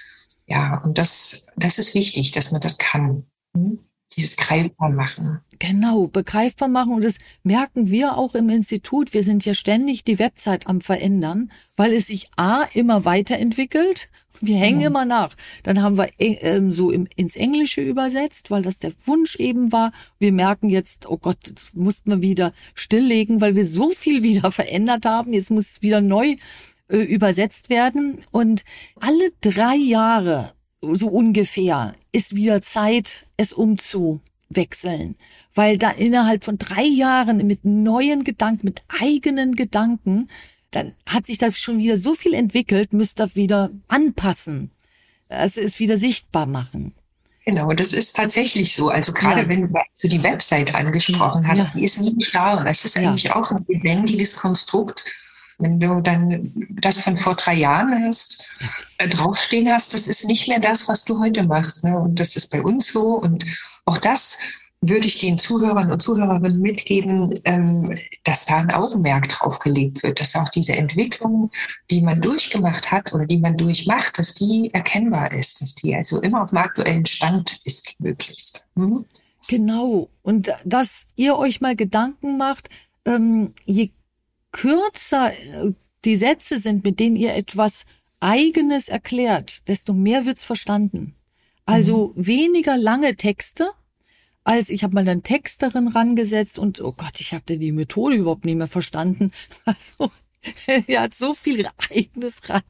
Ja, und das, das ist wichtig, dass man das kann. Hm? Dieses greifbar machen. Genau, begreifbar machen. Und das merken wir auch im Institut. Wir sind ja ständig die Website am verändern, weil es sich A immer weiterentwickelt. Wir hängen mhm. immer nach. Dann haben wir äh, so im, ins Englische übersetzt, weil das der Wunsch eben war. Wir merken jetzt, oh Gott, das mussten wir wieder stilllegen, weil wir so viel [LAUGHS] wieder verändert haben. Jetzt muss es wieder neu äh, übersetzt werden. Und alle drei Jahre so ungefähr ist wieder Zeit, es umzuwechseln, weil da innerhalb von drei Jahren mit neuen Gedanken, mit eigenen Gedanken, dann hat sich da schon wieder so viel entwickelt, müsst ihr wieder anpassen, also es wieder sichtbar machen. Genau, das ist tatsächlich so. Also gerade ja. wenn du die Website angesprochen hast, ja. die ist nie starr. Das ist eigentlich ja. auch ein lebendiges Konstrukt wenn du dann das von vor drei Jahren hast, äh, draufstehen hast, das ist nicht mehr das, was du heute machst. Ne? Und das ist bei uns so. Und auch das würde ich den Zuhörern und Zuhörerinnen mitgeben, ähm, dass da ein Augenmerk drauf gelegt wird, dass auch diese Entwicklung, die man durchgemacht hat oder die man durchmacht, dass die erkennbar ist, dass die also immer auf dem aktuellen Stand ist, möglichst. Mhm. Genau. Und dass ihr euch mal Gedanken macht, ähm, je kürzer äh, die Sätze sind, mit denen ihr etwas Eigenes erklärt, desto mehr wird's verstanden. Also mhm. weniger lange Texte, als ich habe mal dann Texterin rangesetzt und oh Gott, ich habe die Methode überhaupt nicht mehr verstanden. [LAUGHS] Also er hat so viel eigenes rein,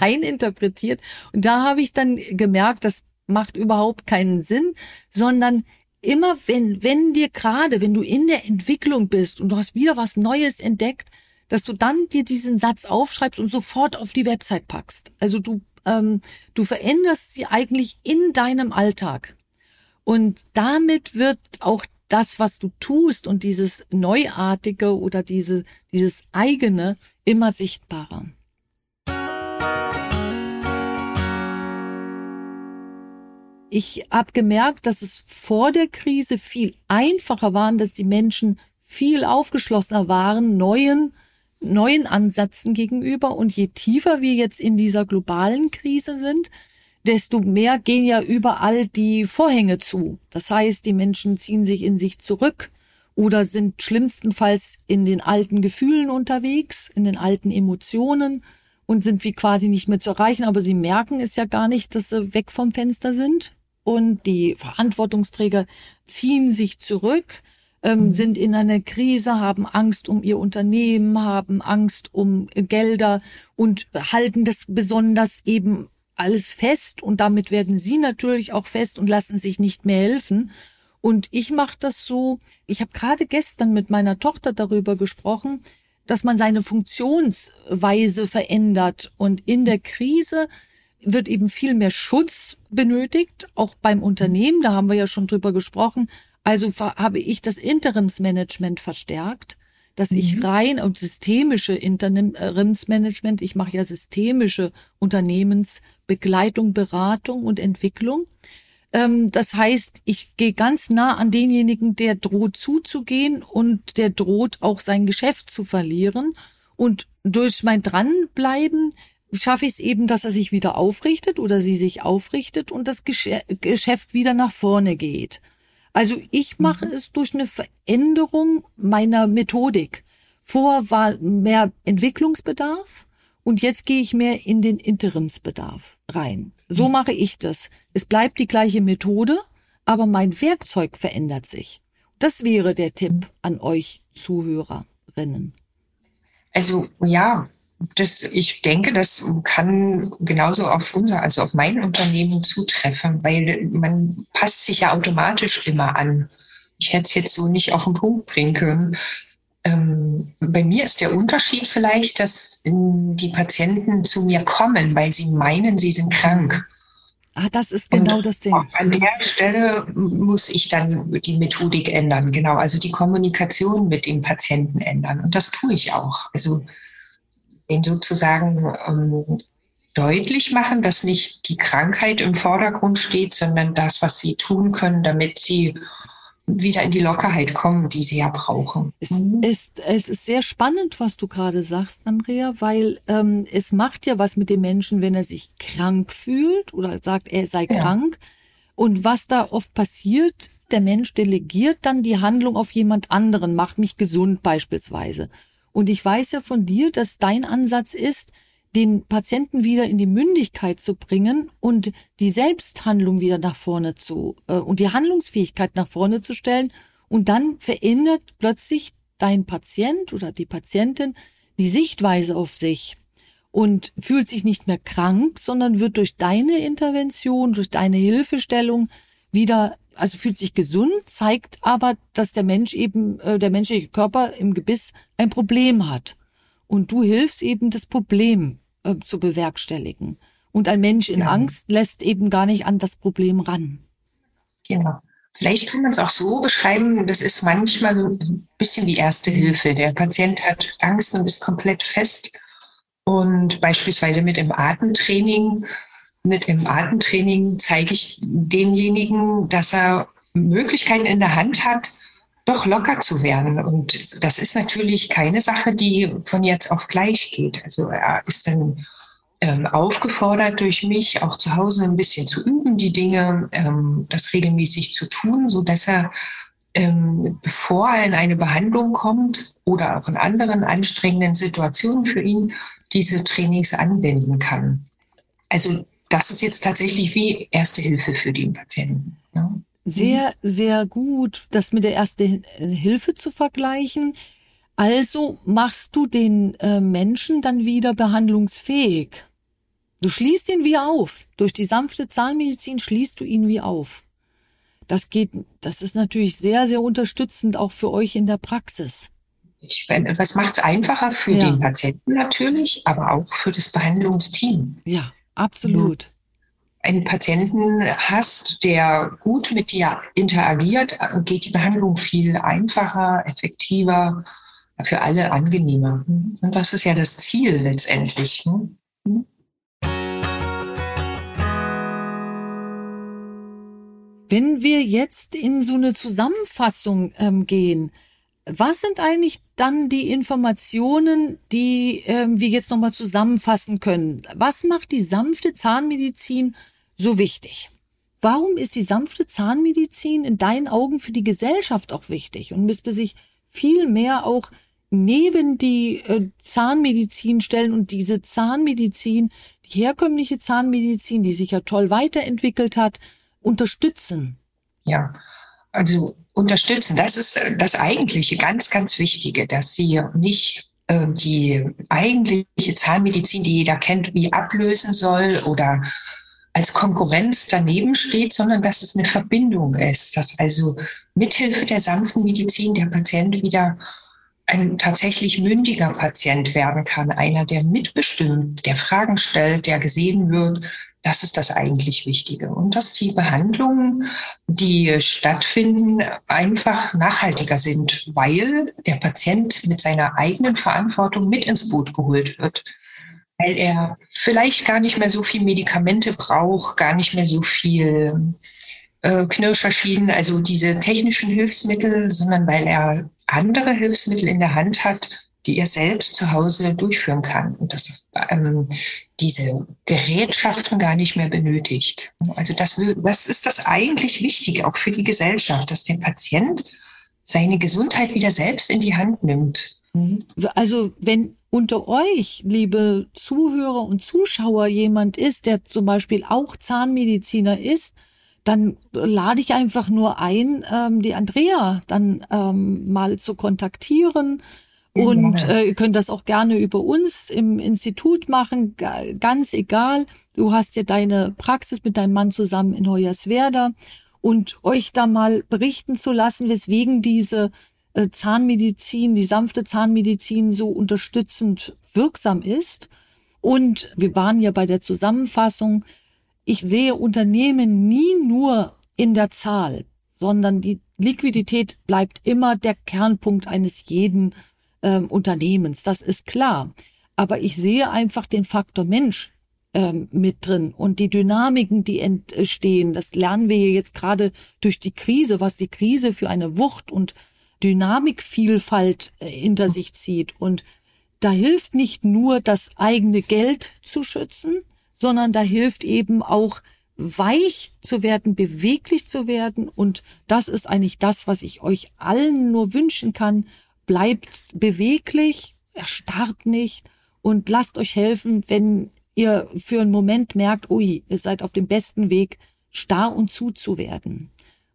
rein interpretiert und da habe ich dann gemerkt, das macht überhaupt keinen Sinn, sondern immer wenn, wenn dir gerade, wenn du in der Entwicklung bist und du hast wieder was Neues entdeckt, dass du dann dir diesen Satz aufschreibst und sofort auf die Website packst. Also du, ähm, du veränderst sie eigentlich in deinem Alltag. Und damit wird auch das, was du tust und dieses Neuartige oder diese, dieses eigene immer sichtbarer. Ich habe gemerkt, dass es vor der Krise viel einfacher war, dass die Menschen viel aufgeschlossener waren, neuen, neuen Ansätzen gegenüber. Und je tiefer wir jetzt in dieser globalen Krise sind, desto mehr gehen ja überall die Vorhänge zu. Das heißt, die Menschen ziehen sich in sich zurück oder sind schlimmstenfalls in den alten Gefühlen unterwegs, in den alten Emotionen und sind wie quasi nicht mehr zu erreichen, aber sie merken es ja gar nicht, dass sie weg vom Fenster sind und die Verantwortungsträger ziehen sich zurück, ähm, mhm. sind in einer Krise, haben Angst um ihr Unternehmen, haben Angst um Gelder und halten das besonders eben alles fest und damit werden sie natürlich auch fest und lassen sich nicht mehr helfen. Und ich mache das so, ich habe gerade gestern mit meiner Tochter darüber gesprochen, dass man seine Funktionsweise verändert und in der Krise wird eben viel mehr Schutz benötigt, auch beim Unternehmen, da haben wir ja schon drüber gesprochen. Also habe ich das Interimsmanagement verstärkt, dass ich mhm. rein und systemische Interimsmanagement, ich mache ja systemische Unternehmensbegleitung, Beratung und Entwicklung. Ähm, das heißt, ich gehe ganz nah an denjenigen, der droht zuzugehen und der droht auch sein Geschäft zu verlieren. Und durch mein Dranbleiben schaffe ich es eben, dass er sich wieder aufrichtet oder sie sich aufrichtet und das Geschäft wieder nach vorne geht. Also ich mache mhm. es durch eine Veränderung meiner Methodik. Vor war mehr Entwicklungsbedarf und jetzt gehe ich mehr in den Interimsbedarf rein. So mhm. mache ich das. Es bleibt die gleiche Methode, aber mein Werkzeug verändert sich. Das wäre der Tipp an euch Zuhörerinnen. Also ja, das, ich denke, das kann genauso auf unser, also auf mein Unternehmen zutreffen, weil man passt sich ja automatisch immer an. Ich hätte es jetzt so nicht auf den Punkt bringen können. Ähm, bei mir ist der Unterschied vielleicht, dass die Patienten zu mir kommen, weil sie meinen, sie sind krank. Ah, das ist genau Und das Ding. An der Stelle muss ich dann die Methodik ändern, genau, also die Kommunikation mit dem Patienten ändern. Und das tue ich auch. Also den sozusagen ähm, deutlich machen, dass nicht die Krankheit im Vordergrund steht, sondern das, was sie tun können, damit sie wieder in die Lockerheit kommen, die sie ja brauchen. Es ist, es ist sehr spannend, was du gerade sagst, Andrea, weil ähm, es macht ja was mit dem Menschen, wenn er sich krank fühlt oder sagt, er sei ja. krank. Und was da oft passiert, der Mensch delegiert dann die Handlung auf jemand anderen, macht mich gesund beispielsweise. Und ich weiß ja von dir, dass dein Ansatz ist, den Patienten wieder in die Mündigkeit zu bringen und die Selbsthandlung wieder nach vorne zu äh, und die Handlungsfähigkeit nach vorne zu stellen. Und dann verändert plötzlich dein Patient oder die Patientin die Sichtweise auf sich und fühlt sich nicht mehr krank, sondern wird durch deine Intervention, durch deine Hilfestellung wieder, also fühlt sich gesund, zeigt aber, dass der Mensch eben, äh, der menschliche Körper im Gebiss ein Problem hat. Und du hilfst eben, das Problem äh, zu bewerkstelligen. Und ein Mensch in ja. Angst lässt eben gar nicht an das Problem ran. Genau. Vielleicht kann man es auch so beschreiben, das ist manchmal so ein bisschen die erste Hilfe. Der Patient hat Angst und ist komplett fest. Und beispielsweise mit dem Atemtraining, mit dem Atemtraining zeige ich demjenigen, dass er Möglichkeiten in der Hand hat, doch locker zu werden. Und das ist natürlich keine Sache, die von jetzt auf gleich geht. Also er ist dann ähm, aufgefordert durch mich, auch zu Hause ein bisschen zu üben, die Dinge, ähm, das regelmäßig zu tun, so dass er ähm, bevor er in eine Behandlung kommt oder auch in anderen anstrengenden Situationen für ihn diese Trainings anwenden kann. Also das ist jetzt tatsächlich wie Erste Hilfe für den Patienten. Ja sehr, sehr gut, das mit der ersten Hilfe zu vergleichen. Also machst du den äh, Menschen dann wieder behandlungsfähig. Du schließt ihn wie auf. Durch die sanfte Zahnmedizin schließt du ihn wie auf. Das geht, das ist natürlich sehr, sehr unterstützend auch für euch in der Praxis. Ich, was macht es einfacher für ja. den Patienten natürlich, aber auch für das Behandlungsteam. Ja, absolut einen Patienten hast, der gut mit dir interagiert, geht die Behandlung viel einfacher, effektiver, für alle angenehmer. Und das ist ja das Ziel letztendlich. Ne? Wenn wir jetzt in so eine Zusammenfassung ähm, gehen, was sind eigentlich dann die Informationen, die ähm, wir jetzt nochmal zusammenfassen können? Was macht die sanfte Zahnmedizin so wichtig? Warum ist die sanfte Zahnmedizin in deinen Augen für die Gesellschaft auch wichtig und müsste sich viel mehr auch neben die äh, Zahnmedizin stellen und diese Zahnmedizin, die herkömmliche Zahnmedizin, die sich ja toll weiterentwickelt hat, unterstützen? Ja, also unterstützen. Das ist das eigentliche, ganz, ganz Wichtige, dass sie nicht äh, die eigentliche Zahnmedizin, die jeder kennt, wie ablösen soll oder als Konkurrenz daneben steht, sondern dass es eine Verbindung ist, dass also mithilfe der sanften Medizin der Patient wieder ein tatsächlich mündiger Patient werden kann, einer, der mitbestimmt, der Fragen stellt, der gesehen wird, das ist das eigentlich Wichtige. Und dass die Behandlungen, die stattfinden, einfach nachhaltiger sind, weil der Patient mit seiner eigenen Verantwortung mit ins Boot geholt wird. Weil er vielleicht gar nicht mehr so viel Medikamente braucht, gar nicht mehr so viel äh, Knirscherschienen, also diese technischen Hilfsmittel, sondern weil er andere Hilfsmittel in der Hand hat, die er selbst zu Hause durchführen kann und dass ähm, diese Gerätschaften gar nicht mehr benötigt. Also das, das ist das eigentlich Wichtige, auch für die Gesellschaft, dass der Patient seine Gesundheit wieder selbst in die Hand nimmt. Mhm. Also wenn unter euch, liebe Zuhörer und Zuschauer, jemand ist, der zum Beispiel auch Zahnmediziner ist, dann lade ich einfach nur ein, ähm, die Andrea dann ähm, mal zu kontaktieren Und äh, ihr könnt das auch gerne über uns im Institut machen, ganz egal. Du hast ja deine Praxis mit deinem Mann zusammen in Hoyerswerda und euch da mal berichten zu lassen, weswegen diese äh, Zahnmedizin, die sanfte Zahnmedizin so unterstützend wirksam ist. Und wir waren ja bei der Zusammenfassung. Ich sehe Unternehmen nie nur in der Zahl, sondern die Liquidität bleibt immer der Kernpunkt eines jeden ähm, Unternehmens. Das ist klar. Aber ich sehe einfach den Faktor Mensch ähm, mit drin und die Dynamiken, die entstehen. Das lernen wir jetzt gerade durch die Krise, was die Krise für eine Wucht und Dynamikvielfalt äh, hinter sich zieht. Und da hilft nicht nur das eigene Geld zu schützen, sondern da hilft eben auch weich zu werden, beweglich zu werden. Und das ist eigentlich das, was ich euch allen nur wünschen kann. Bleibt beweglich, erstarrt nicht und lasst euch helfen, wenn ihr für einen Moment merkt, ui, ihr seid auf dem besten Weg, starr und zu zu werden.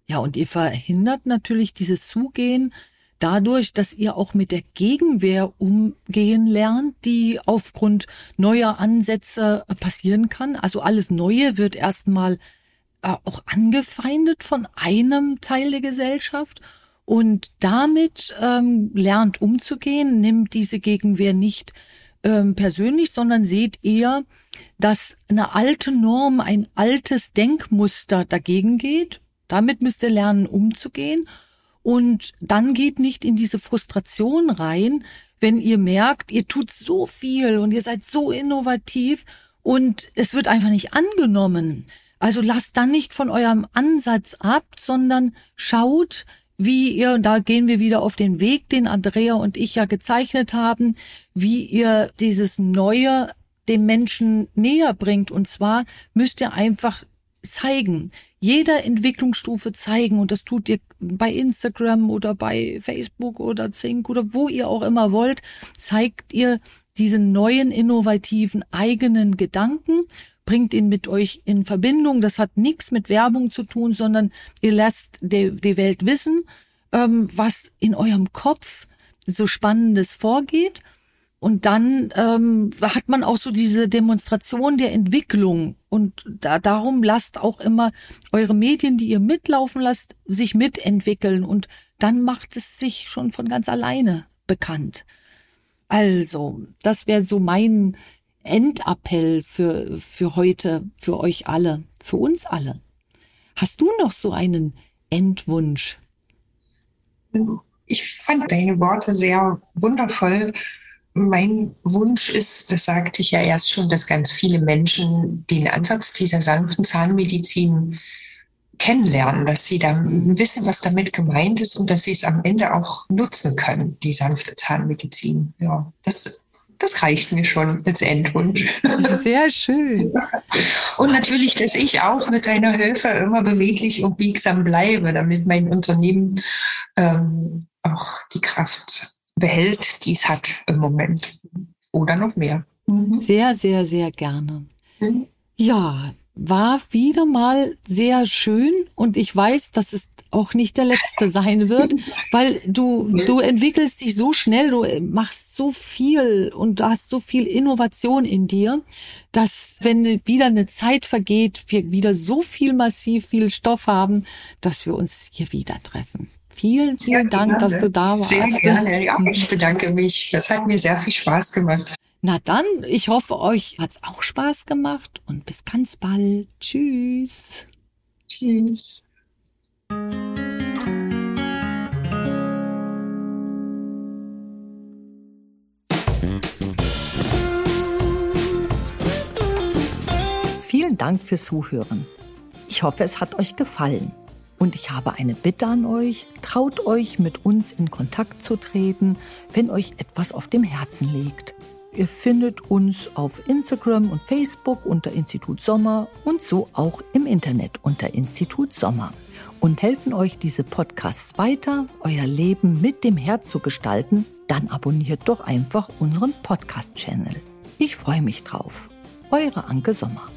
Ja, und ihr verhindert natürlich dieses Zugehen dadurch, dass ihr auch mit der Gegenwehr umgehen lernt, die aufgrund neuer Ansätze passieren kann. Also alles Neue wird erstmal äh, auch angefeindet von einem Teil der Gesellschaft und damit ähm, lernt umzugehen, nimmt diese Gegenwehr nicht ähm, persönlich, sondern seht eher, dass eine alte Norm, ein altes Denkmuster dagegen geht. Damit müsst ihr lernen, umzugehen. Und dann geht nicht in diese Frustration rein, wenn ihr merkt, ihr tut so viel und ihr seid so innovativ und es wird einfach nicht angenommen. Also lasst dann nicht von eurem Ansatz ab, sondern schaut, wie ihr, und da gehen wir wieder auf den Weg, den Andrea und ich ja gezeichnet haben, wie ihr dieses Neue dem Menschen näher bringt. Und zwar müsst ihr einfach zeigen, jeder Entwicklungsstufe zeigen. Und das tut ihr bei Instagram oder bei Facebook oder Zink oder wo ihr auch immer wollt, zeigt ihr diese neuen innovativen eigenen Gedanken, bringt ihn mit euch in Verbindung. Das hat nichts mit Werbung zu tun, sondern ihr lasst die, die Welt wissen, ähm, was in eurem Kopf so Spannendes vorgeht und dann ähm, hat man auch so diese Demonstration der Entwicklung. Und da, darum lasst auch immer eure Medien, die ihr mitlaufen lasst, sich mitentwickeln. Und dann macht es sich schon von ganz alleine bekannt. Also, das wäre so mein Endappell für, für heute, für euch alle, für uns alle. Hast du noch so einen Endwunsch? Ich fand deine Worte sehr wundervoll mein Wunsch ist, das sagte ich ja erst schon, dass ganz viele Menschen den Ansatz dieser sanften Zahnmedizin kennenlernen, dass sie dann wissen, was damit gemeint ist und dass sie es am Ende auch nutzen können, die sanfte Zahnmedizin. Ja, das, das reicht mir schon als Endwunsch. Sehr schön. Und natürlich, dass ich auch mit deiner Hilfe immer beweglich und biegsam bleibe, damit mein Unternehmen ähm, auch die Kraft behält, die es hat im Moment. Oder noch mehr. Mhm. Sehr, sehr, sehr gerne. Mhm. Ja, war wieder mal sehr schön und ich weiß, dass es auch nicht der letzte sein wird, [LAUGHS] weil du, du entwickelst dich so schnell, du machst so viel und du hast so viel Innovation in dir, dass wenn wieder eine Zeit vergeht, wir wieder so viel massiv viel Stoff haben, dass wir uns hier wieder treffen. Vielen, vielen sehr Dank, gerne. dass du da warst. Sehr gerne. Ja, ich bedanke mich. Das hat mir sehr viel Spaß gemacht. Na dann, ich hoffe, euch hat es auch Spaß gemacht und bis ganz bald. Tschüss. Tschüss. Vielen Dank fürs Zuhören. Ich hoffe, es hat euch gefallen. Und ich habe eine Bitte an euch, traut euch mit uns in Kontakt zu treten, wenn euch etwas auf dem Herzen liegt. Ihr findet uns auf Instagram und Facebook unter Institut Sommer und so auch im Internet unter Institut Sommer. Und helfen euch diese Podcasts weiter, euer Leben mit dem Herz zu gestalten, dann abonniert doch einfach unseren Podcast-Channel. Ich freue mich drauf. Eure Anke Sommer.